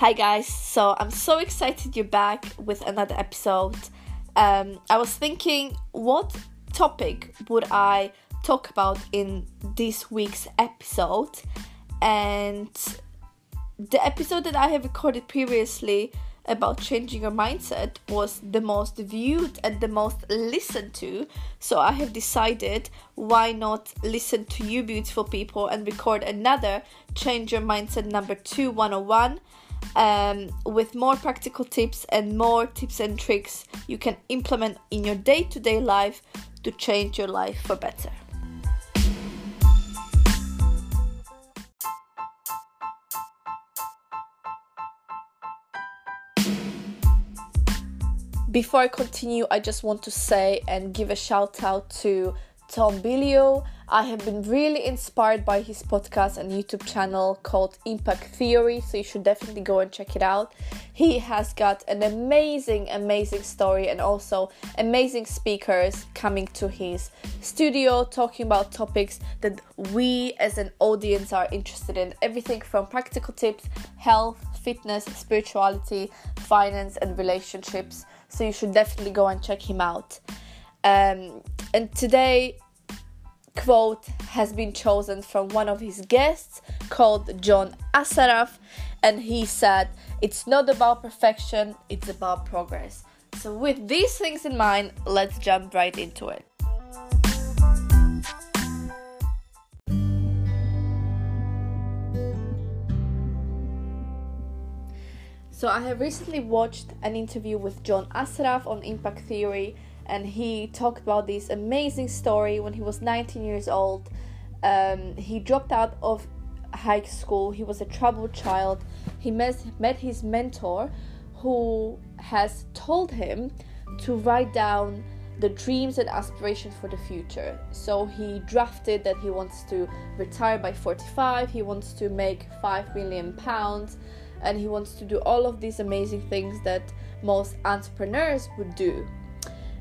Hi guys, so I'm so excited you're back with another episode. Um, I was thinking, what topic would I talk about in this week's episode? And the episode that I have recorded previously about changing your mindset was the most viewed and the most listened to. So I have decided why not listen to you, beautiful people, and record another Change Your Mindset number 2 101 um, with more practical tips and more tips and tricks you can implement in your day to day life to change your life for better. Before I continue, I just want to say and give a shout out to Tom Bilyeu. I have been really inspired by his podcast and YouTube channel called Impact Theory, so you should definitely go and check it out. He has got an amazing, amazing story and also amazing speakers coming to his studio talking about topics that we as an audience are interested in everything from practical tips, health, fitness, spirituality, finance, and relationships. So you should definitely go and check him out. Um, and today quote has been chosen from one of his guests called John Assaraf, and he said, It's not about perfection, it's about progress. So, with these things in mind, let's jump right into it. So, I have recently watched an interview with John Assaraf on Impact Theory and he talked about this amazing story when he was 19 years old. Um, he dropped out of high school. He was a troubled child. He met, met his mentor, who has told him to write down the dreams and aspirations for the future. So he drafted that he wants to retire by 45, he wants to make 5 million pounds, and he wants to do all of these amazing things that most entrepreneurs would do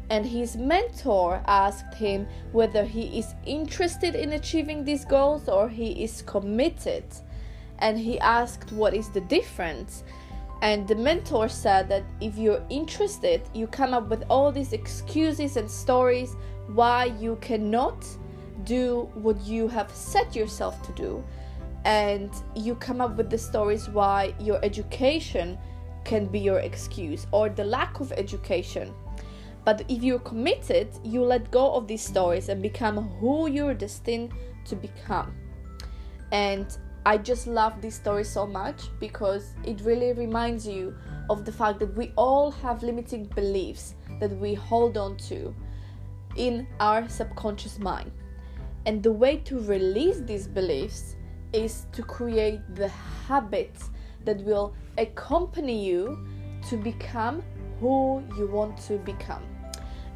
and his mentor asked him whether he is interested in achieving these goals or he is committed. And he asked what is the difference. And the mentor said that if you're interested, you come up with all these excuses and stories why you cannot do what you have set yourself to do. And you come up with the stories why your education can be your excuse or the lack of education but if you're committed, you let go of these stories and become who you're destined to become. And I just love this story so much because it really reminds you of the fact that we all have limiting beliefs that we hold on to in our subconscious mind. And the way to release these beliefs is to create the habits that will accompany you to become who you want to become.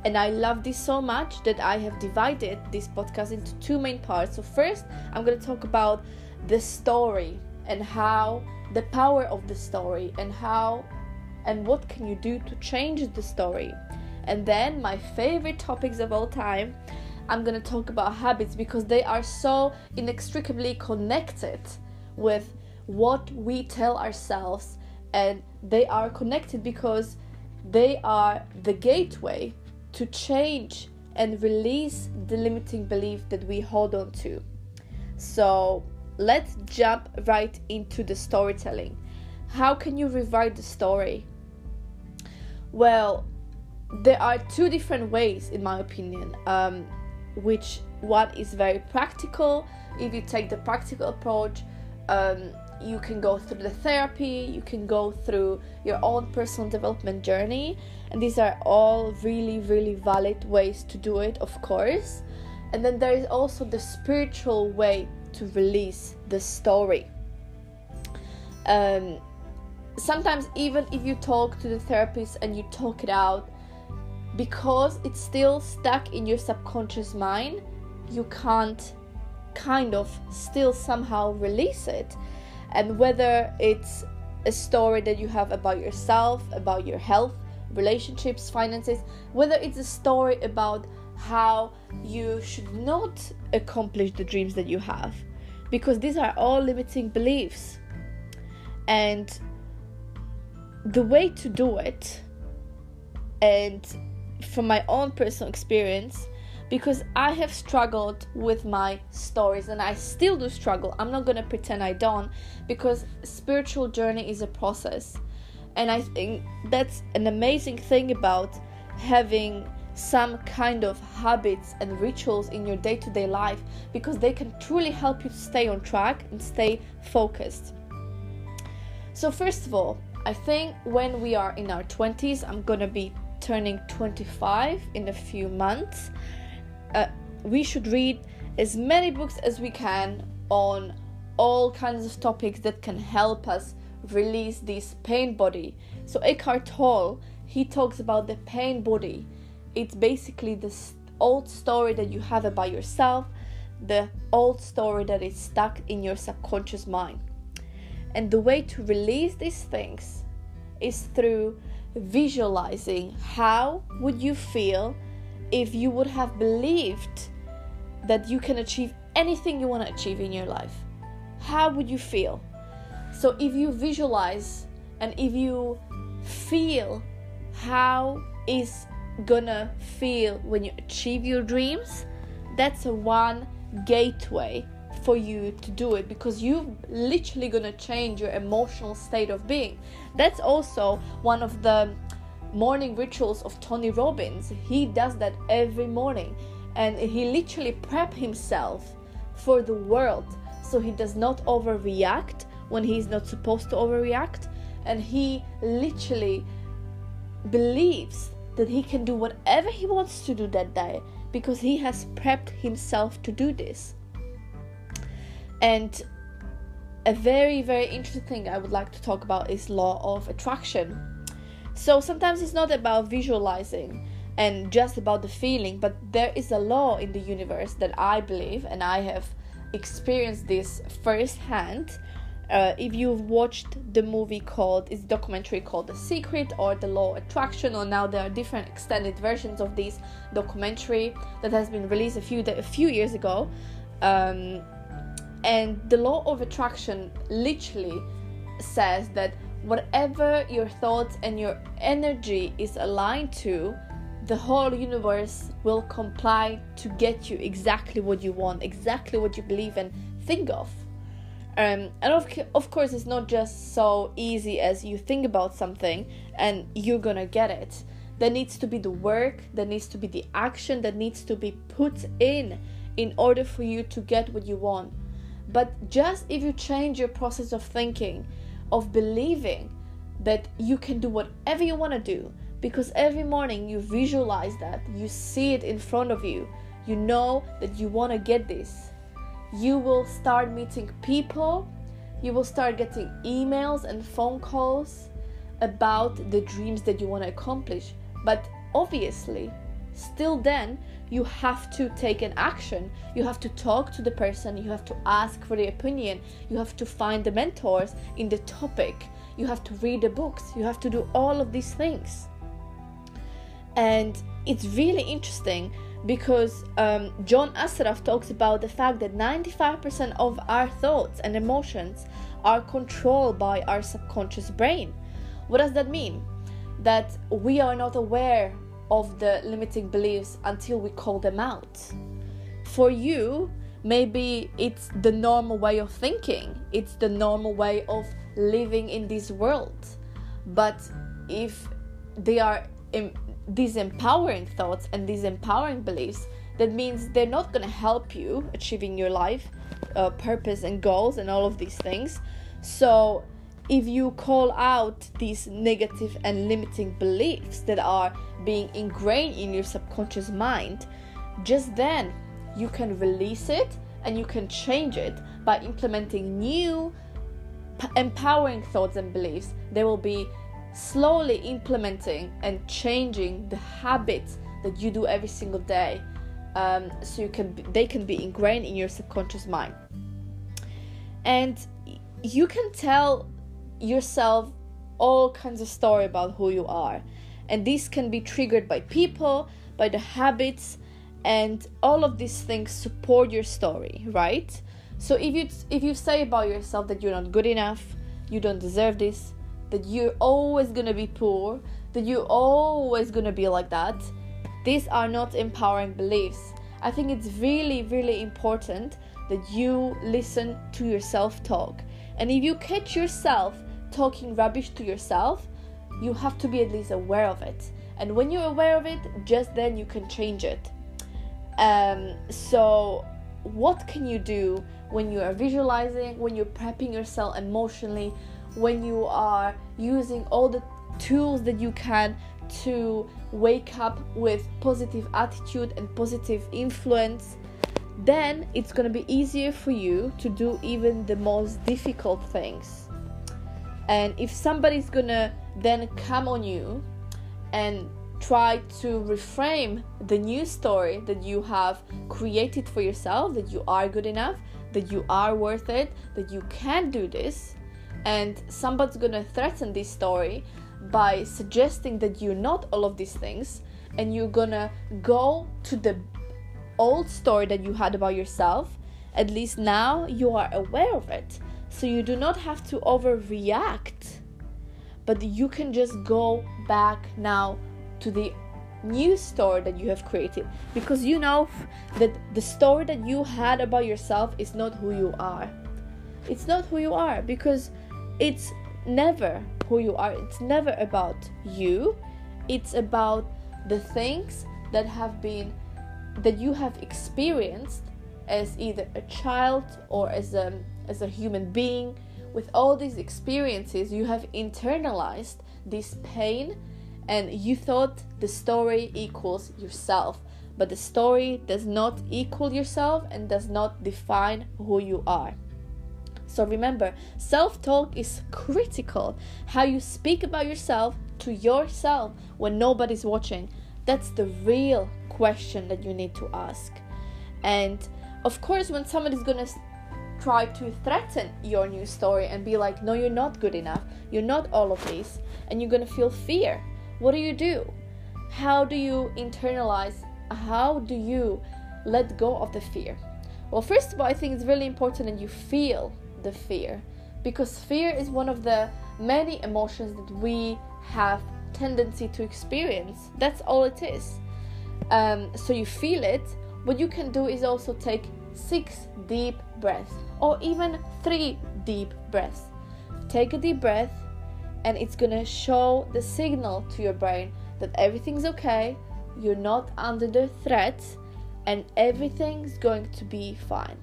And I love this so much that I have divided this podcast into two main parts. So, first, I'm going to talk about the story and how the power of the story and how and what can you do to change the story. And then, my favorite topics of all time, I'm going to talk about habits because they are so inextricably connected with what we tell ourselves and they are connected because they are the gateway to change and release the limiting belief that we hold on to. So let's jump right into the storytelling. How can you rewrite the story? Well, there are two different ways, in my opinion, um, which one is very practical. If you take the practical approach, um, you can go through the therapy, you can go through your own personal development journey, and these are all really, really valid ways to do it, of course. And then there is also the spiritual way to release the story. Um, sometimes, even if you talk to the therapist and you talk it out, because it's still stuck in your subconscious mind, you can't kind of still somehow release it and whether it's a story that you have about yourself, about your health, relationships, finances, whether it's a story about how you should not accomplish the dreams that you have, because these are all limiting beliefs. And the way to do it, and from my own personal experience, because I have struggled with my stories and I still do struggle. I'm not going to pretend I don't because spiritual journey is a process. And I think that's an amazing thing about having some kind of habits and rituals in your day to day life because they can truly help you stay on track and stay focused. So, first of all, I think when we are in our 20s, I'm gonna be turning 25 in a few months. Uh, we should read as many books as we can on all kinds of topics that can help us release this pain body. So Eckhart Tolle, he talks about the pain body. It's basically this old story that you have about yourself, the old story that is stuck in your subconscious mind. And the way to release these things is through visualizing how would you feel if you would have believed that you can achieve anything you want to achieve in your life. How would you feel? So if you visualize and if you feel how is gonna feel when you achieve your dreams, that's one gateway for you to do it because you're literally gonna change your emotional state of being. That's also one of the morning rituals of Tony Robbins. He does that every morning and he literally prep himself for the world so he does not overreact when he's not supposed to overreact and he literally believes that he can do whatever he wants to do that day because he has prepped himself to do this. And a very, very interesting thing I would like to talk about is law of attraction. So sometimes it's not about visualizing and just about the feeling, but there is a law in the universe that I believe, and I have experienced this firsthand. Uh, if you've watched the movie called it's documentary called the secret or the law of attraction or now there are different extended versions of this documentary that has been released a few a few years ago. Um, and the law of attraction literally says that whatever your thoughts and your energy is aligned to the whole universe will comply to get you exactly what you want exactly what you believe and think of um, and of, of course, it's not just so easy as you think about something and you're gonna get it. There needs to be the work, there needs to be the action that needs to be put in in order for you to get what you want. But just if you change your process of thinking, of believing that you can do whatever you want to do, because every morning you visualize that, you see it in front of you, you know that you want to get this you will start meeting people, you will start getting emails and phone calls about the dreams that you want to accomplish. But obviously, still then, you have to take an action. You have to talk to the person, you have to ask for the opinion, you have to find the mentors in the topic, you have to read the books, you have to do all of these things. And it's really interesting because um, John Assaraf talks about the fact that 95% of our thoughts and emotions are controlled by our subconscious brain. What does that mean? That we are not aware of the limiting beliefs until we call them out. For you, maybe it's the normal way of thinking, it's the normal way of living in this world. But if they are these empowering thoughts and these empowering beliefs that means they're not going to help you achieving your life uh, purpose and goals and all of these things so if you call out these negative and limiting beliefs that are being ingrained in your subconscious mind just then you can release it and you can change it by implementing new empowering thoughts and beliefs. They will be slowly implementing and changing the habits that you do every single day um, so you can they can be ingrained in your subconscious mind. And you can tell yourself all kinds of story about who you are and this can be triggered by people by the habits and all of these things support your story right so if you if you say about yourself that you're not good enough you don't deserve this that you're always gonna be poor, that you're always gonna be like that, these are not empowering beliefs. I think it's really, really important that you listen to your self talk. And if you catch yourself talking rubbish to yourself, you have to be at least aware of it. And when you're aware of it, just then you can change it. Um, so, what can you do when you are visualizing, when you're prepping yourself emotionally, when you are using all the tools that you can to wake up with positive attitude and positive influence? Then it's going to be easier for you to do even the most difficult things. And if somebody's to then come on you and try to reframe the new story that you have created for yourself that you are good enough, that you are worth it, that you can do this, and somebody's gonna threaten this story by suggesting that you're not all of these things, and you're gonna go to the old story that you had about yourself. At least now you are aware of it, so you do not have to overreact, but you can just go back now to the new story that you have created because you know that the story that you had about yourself is not who you are. It's not who you are because it's never who you are. It's never about you. It's about the things that have been that you have experienced as either a child or as a as a human being. With all these experiences you have internalized this pain and you thought the story equals yourself. But the story does not equal yourself and does not define who you are. So remember self-talk is critical. How you speak about yourself to yourself when nobody's watching. That's the real question that you need to ask. And of course when somebody's gonna try to threaten your new story and be like no you're not good enough you're not all of this and you're gonna feel fear what do you do? How do you internalize? How do you let go of the fear? Well, first of all, I think it's really important that you feel the fear because fear is one of the many emotions that we have tendency to experience. That's all it is. Um, so you feel it. What you can do is also take six deep breaths or even three deep breaths. Take a deep breath and it's gonna show the signal to your brain that everything's okay, you're not under the threat, and everything's going to be fine.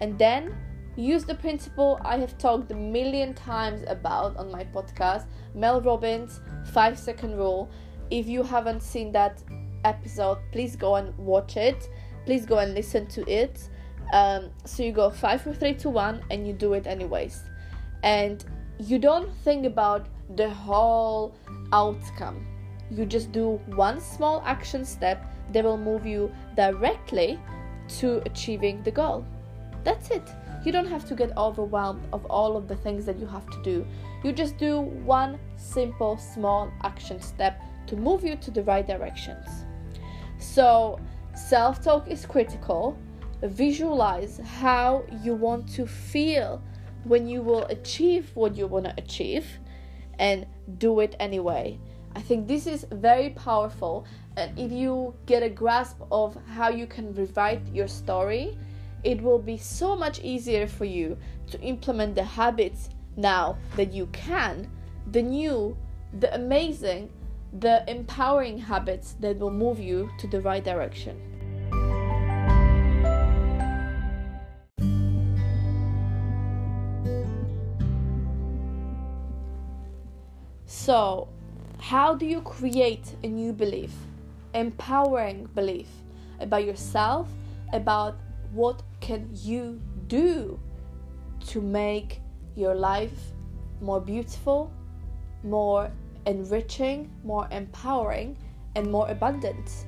And then use the principle I have talked a million times about on my podcast, Mel Robbins' 5 second rule. If you haven't seen that episode, please go and watch it. Please go and listen to it. Um, so you go 5 4 3 2 1 and you do it anyways. And you don't think about the whole outcome. You just do one small action step that will move you directly to achieving the goal. That's it. You don't have to get overwhelmed of all of the things that you have to do. You just do one simple small action step to move you to the right directions. So, self talk is critical. Visualize how you want to feel when you will achieve what you want to achieve and do it anyway. I think this is very powerful, and if you get a grasp of how you can rewrite your story, it will be so much easier for you to implement the habits now that you can, the new, the amazing, the empowering habits that will move you to the right direction. So, how do you create a new belief, empowering belief about yourself, about what can you do to make your life more beautiful, more enriching, more empowering, and more abundant?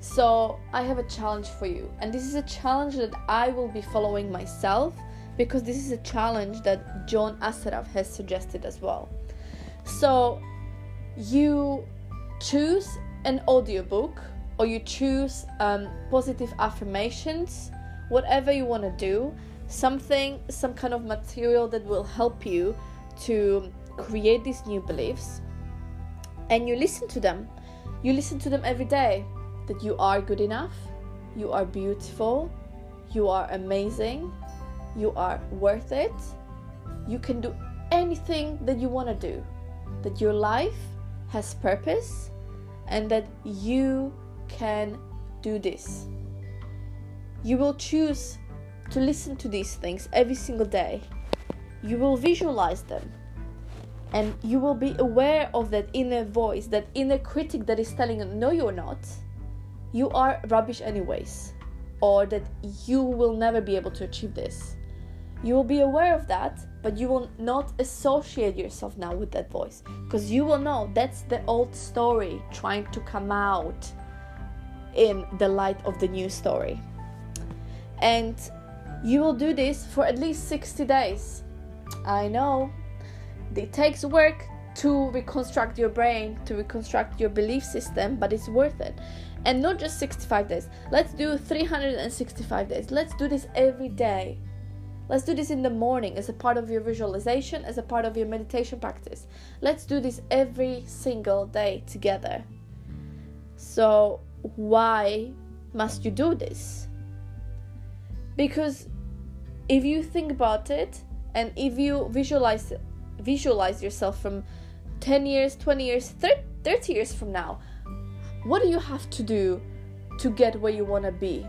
So, I have a challenge for you, and this is a challenge that I will be following myself because this is a challenge that John Assaraf has suggested as well. So you choose an audiobook or you choose um, positive affirmations, whatever you want to do, something, some kind of material that will help you to create these new beliefs and you listen to them. You listen to them every day that you are good enough, you are beautiful, you are amazing, you are worth it, you can do anything that you want to do, that your life has purpose, and that you can do this. You will choose to listen to these things every single day. You will visualize them. And you will be aware of that inner voice, that inner critic that is telling you, no, you're not. You are rubbish, anyways. Or that you will never be able to achieve this. You will be aware of that, but you will not associate yourself now with that voice because you will know that's the old story trying to come out in the light of the new story. And you will do this for at least 60 days. I know it takes work to reconstruct your brain, to reconstruct your belief system, but it's worth it. And not just 65 days. Let's do 365 days. Let's do this every day. Let's do this in the morning as a part of your visualization, as a part of your meditation practice. Let's do this every single day together. So, why must you do this? Because if you think about it and if you visualize visualize yourself from 10 years, 20 years, 30 years from now, what do you have to do to get where you want to be?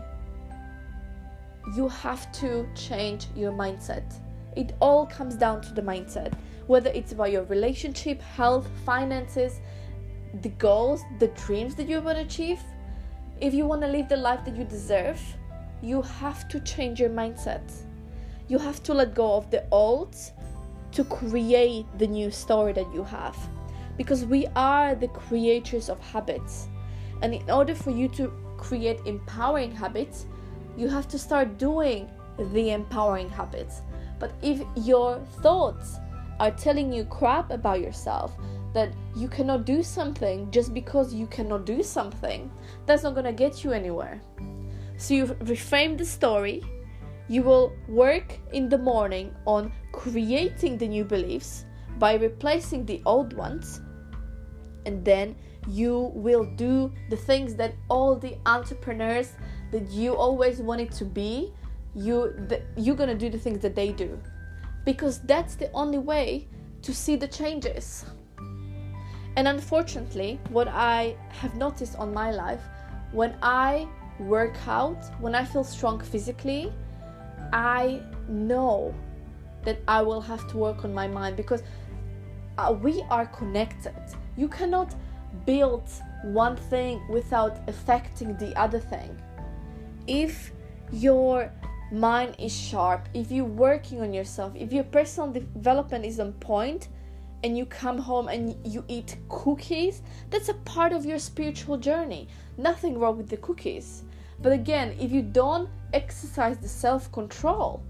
you have to change your mindset. It all comes down to the mindset, whether it's about your relationship, health, finances, the goals, the dreams that you want to achieve. If you want to live the life that you deserve, you have to change your mindset. You have to let go of the old to create the new story that you have. Because we are the creators of habits. And in order for you to create empowering habits, you have to start doing the empowering habits. But if your thoughts are telling you crap about yourself, that you cannot do something just because you cannot do something, that's not gonna get you anywhere. So you reframe the story, you will work in the morning on creating the new beliefs by replacing the old ones, and then you will do the things that all the entrepreneurs that you always wanted to be, you you're gonna do the things that they do, because that's the only way to see the changes. And unfortunately, what I have noticed on my life, when I work out, when I feel strong physically, I know that I will have to work on my mind because uh, we are connected. You cannot build one thing without affecting the other thing if your mind is sharp, if you're working on yourself, if your personal development is on point, and you come home and you eat cookies, that's a part of your spiritual journey. Nothing wrong with the cookies. But again, if you don't exercise the self control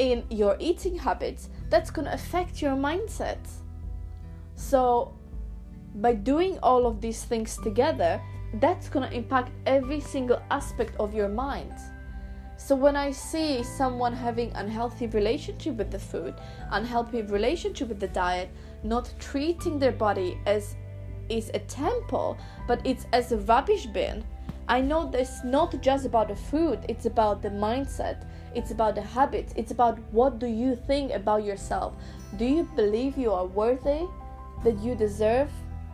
in your eating habits, that's going to affect your mindset. So, by doing all of these things together, that's going to impact every single aspect of your mind. So when I see someone having unhealthy relationship with the food, unhealthy relationship with the diet, not treating their body as is a temple, but it's as a rubbish bin. I know this not just about the food, it's about the mindset, it's about the habits, it's about what do you think about yourself. Do you believe you are worthy, that you deserve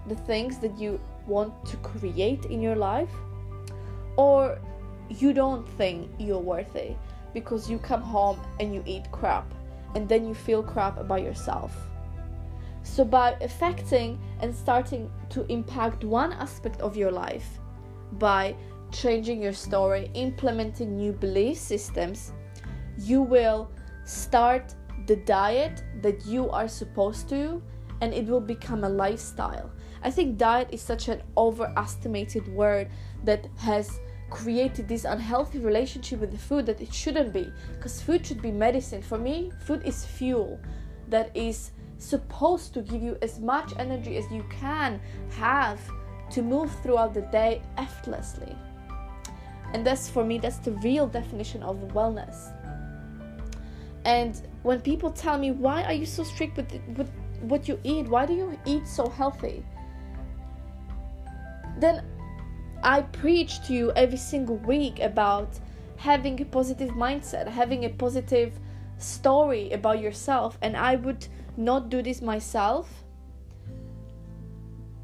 the things that you want to create in your life or you don't think you're worthy because you come home and you eat crap and then you feel crap about yourself. So, by affecting and starting to impact one aspect of your life by changing your story, implementing new belief systems, you will start the diet that you are supposed to and it will become a lifestyle. I think diet is such an overestimated word that has created this unhealthy relationship with the food that it shouldn't be because food should be medicine. For me food is fuel that is supposed to give you as much energy as you can have to move throughout the day effortlessly. And that's for me that's the real definition of wellness and when people tell me why are you so strict with with what you eat? Why do you eat so healthy? Then i preach to you every single week about having a positive mindset having a positive story about yourself. And i would not do this myself.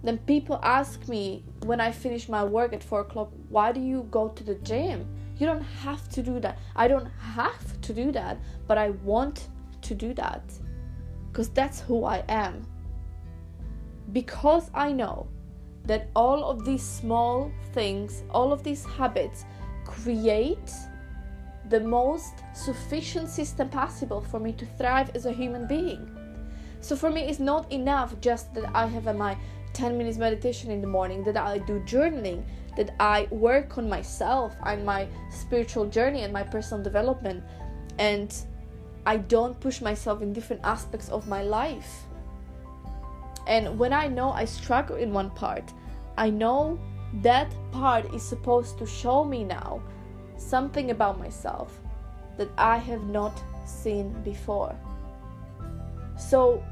Then people ask me when i finish my work at 4 o'clock why do you go to the gym you don't have to do that i don't have to do that but i want to do that because that's who I am. Because I know that all of these small things, all of these habits create the most sufficient system possible for me to thrive as a human being. So for me, it's not enough just that I have my 10 minutes meditation in the morning, that I do journaling, that I work on myself and my spiritual journey and my personal development. And I don't push myself in different aspects of my life. And when I know I struggle in one part, I know that part is supposed to show me now something about myself that I have not seen before. So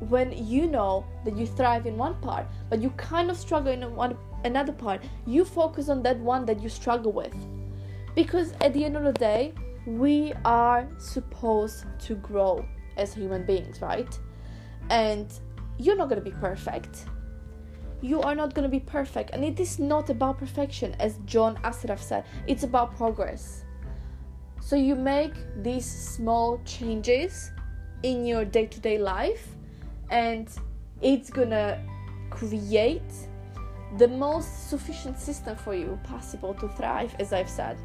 when you know that you thrive in one part, but you kind of struggle in one another part, you focus on that one that you struggle with. Because at the end of the day, we are supposed to grow as human beings, right? And you're not going to be perfect. You are not going to be perfect. And it is not about perfection, as John Assaraf said, it's about progress. So you make these small changes in your day to day life, and it's to create the most sufficient system for you possible to thrive, as I've said.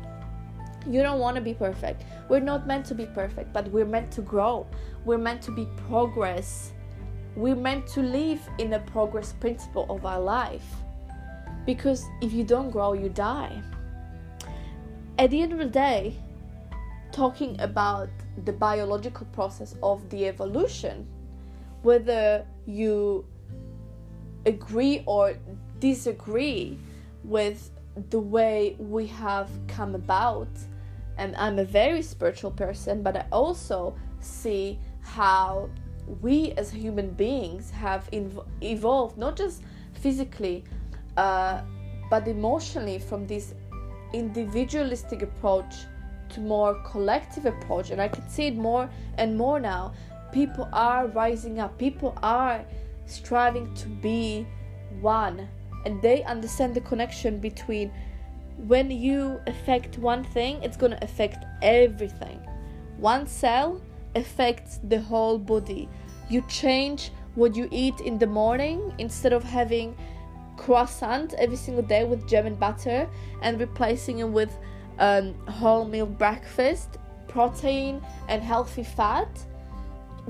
You don't want to be perfect. We're not meant to be perfect, but we're meant to grow. We're meant to be progress. We're meant to live in the progress principle of our life. Because if you don't grow, you die. At the end of the day, talking about the biological process of the evolution, whether you agree or disagree with the way we have come about. And I'm a very spiritual person, but I also see how we as human beings have inv- evolved not just physically uh, but emotionally from this individualistic approach to more collective approach. And i can see it more and more now people are rising up people are striving to be one and they understand the connection between when you affect one thing, it's going to affect everything. One cell affects the whole body. You change what you eat in the morning instead of having croissant every single day with jam and butter and replacing it with um, wholemeal breakfast, protein, and healthy fat.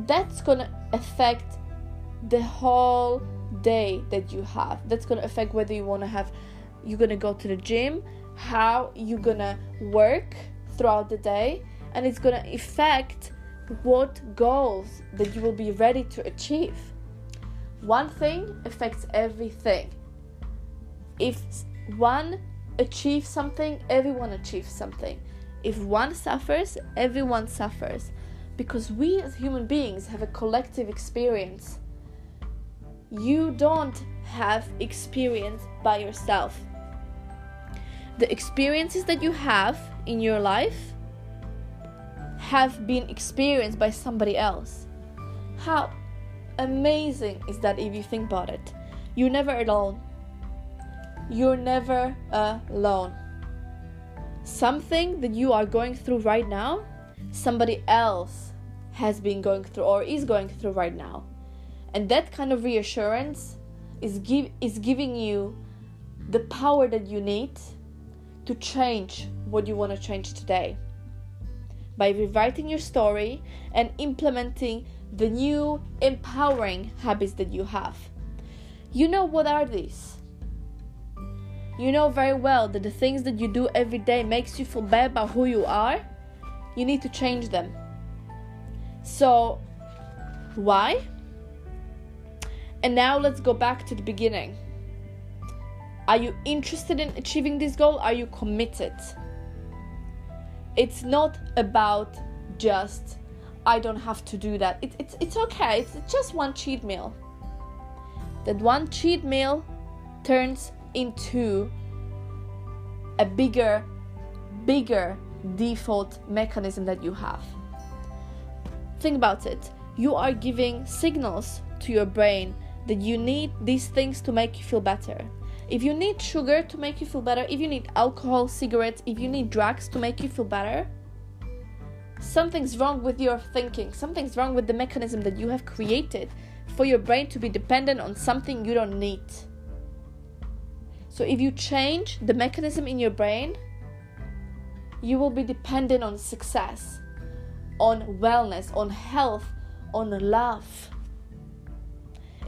That's gonna affect the whole day that you have. That's gonna affect whether you wanna have you're gonna go to the gym, how you're gonna work throughout the day, and it's gonna affect what goals that you will be ready to achieve. One thing affects everything. If one achieves something, everyone achieves something. If one suffers, everyone suffers. Because we as human beings have a collective experience. You don't have experience by yourself the experiences that you have in your life have been experienced by somebody else. How amazing is that if you think about it? You're never alone. You're never alone. Something that you are going through right now, somebody else has been going through or is going through right now. And that kind of reassurance is give is giving you the power that you need to change what you want to change today by rewriting your story and implementing the new empowering habits that you have. You know what are these? You know very well that the things that you do every day makes you feel bad about who you are. You need to change them. So, why? And now let's go back to the beginning. Are you interested in achieving this goal? Are you committed? It's not about just, I don't have to do that. It, it's it's okay. It's just one cheat meal. That one cheat meal turns into a bigger, bigger default mechanism that you have. Think about it. You are giving signals to your brain that you need these things to make you feel better. If you need sugar to make you feel better, if you need alcohol, cigarettes, if you need drugs to make you feel better, something's wrong with your thinking. Something's wrong with the mechanism that you have created for your brain to be dependent on something you don't need. So if you change the mechanism in your brain, you will be dependent on success, on wellness, on health, on love.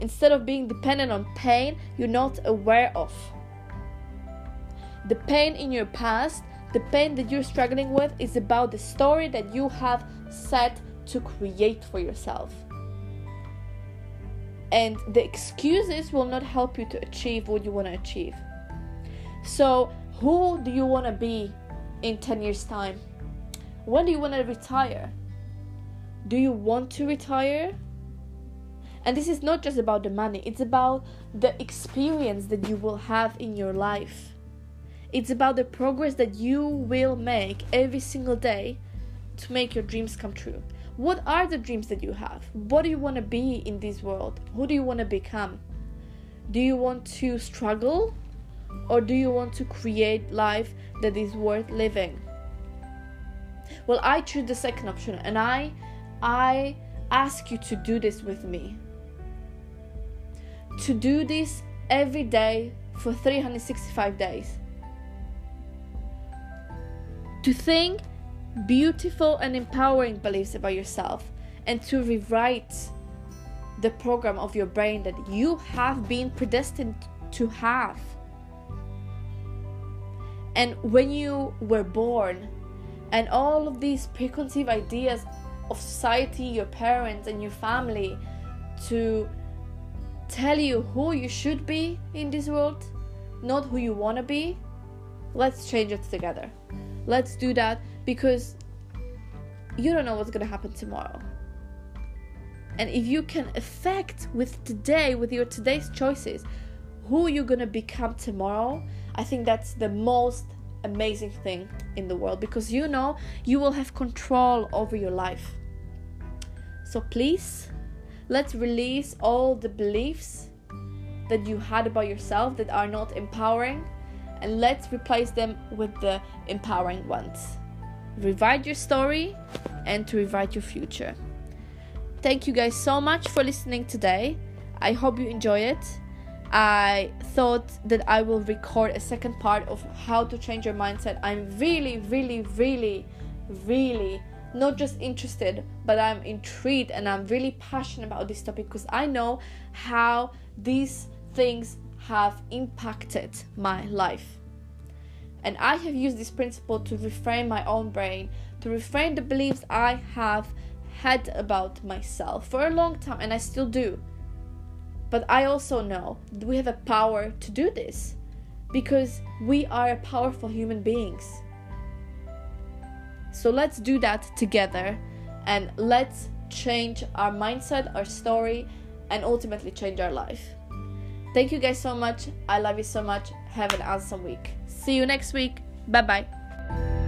Instead of being dependent on pain you're not aware of. The pain in your past, the pain that you're struggling with, is about the story that you have set to create for yourself. And the excuses will not help you to achieve what you want to achieve. So, who do you want to be in 10 years' time? When do you want to retire? Do you want to retire? And this is not just about the money, it's about the experience that you will have in your life. It's about the progress that you will make every single day to make your dreams come true. What are the dreams that you have? What do you want to be in this world? Who do you want to become? Do you want to struggle or do you want to create life that is worth living well i choose the second option and i i ask you to do this with me. To do this every day for 365 days. To think beautiful and empowering beliefs about yourself and to rewrite the program of your brain that you have been predestined to have. And when you were born, and all of these preconceived ideas of society, your parents, and your family to tell you who you should be in this world, not who you want to be, let's change it together. Let's do that because you don't know what's going to happen tomorrow. And if you can affect with today, with your today's choices, who you're going to become tomorrow, I think that's the most amazing thing in the world because you know you will have control over your life. So please, let's release all the beliefs that you had about yourself that are not empowering and let's replace them with the empowering ones. Rewrite your story and to rewrite your future. Thank you guys so much for listening today. I hope you enjoy it. I thought that I will record a second part of how to change your mindset. I'm really, really, really, really not just interested, but I'm intrigued and I'm really passionate about this topic because I know how these things have impacted my life. And I have used this principle to reframe my own brain, to reframe the beliefs I have had about myself for a long time, and I still do. But I also know that we have a power to do this because we are powerful human beings. So let's do that together and let's change our mindset, our story, and ultimately change our life. Thank you guys so much. I love you so much. Have an awesome week. See you next week. Bye bye.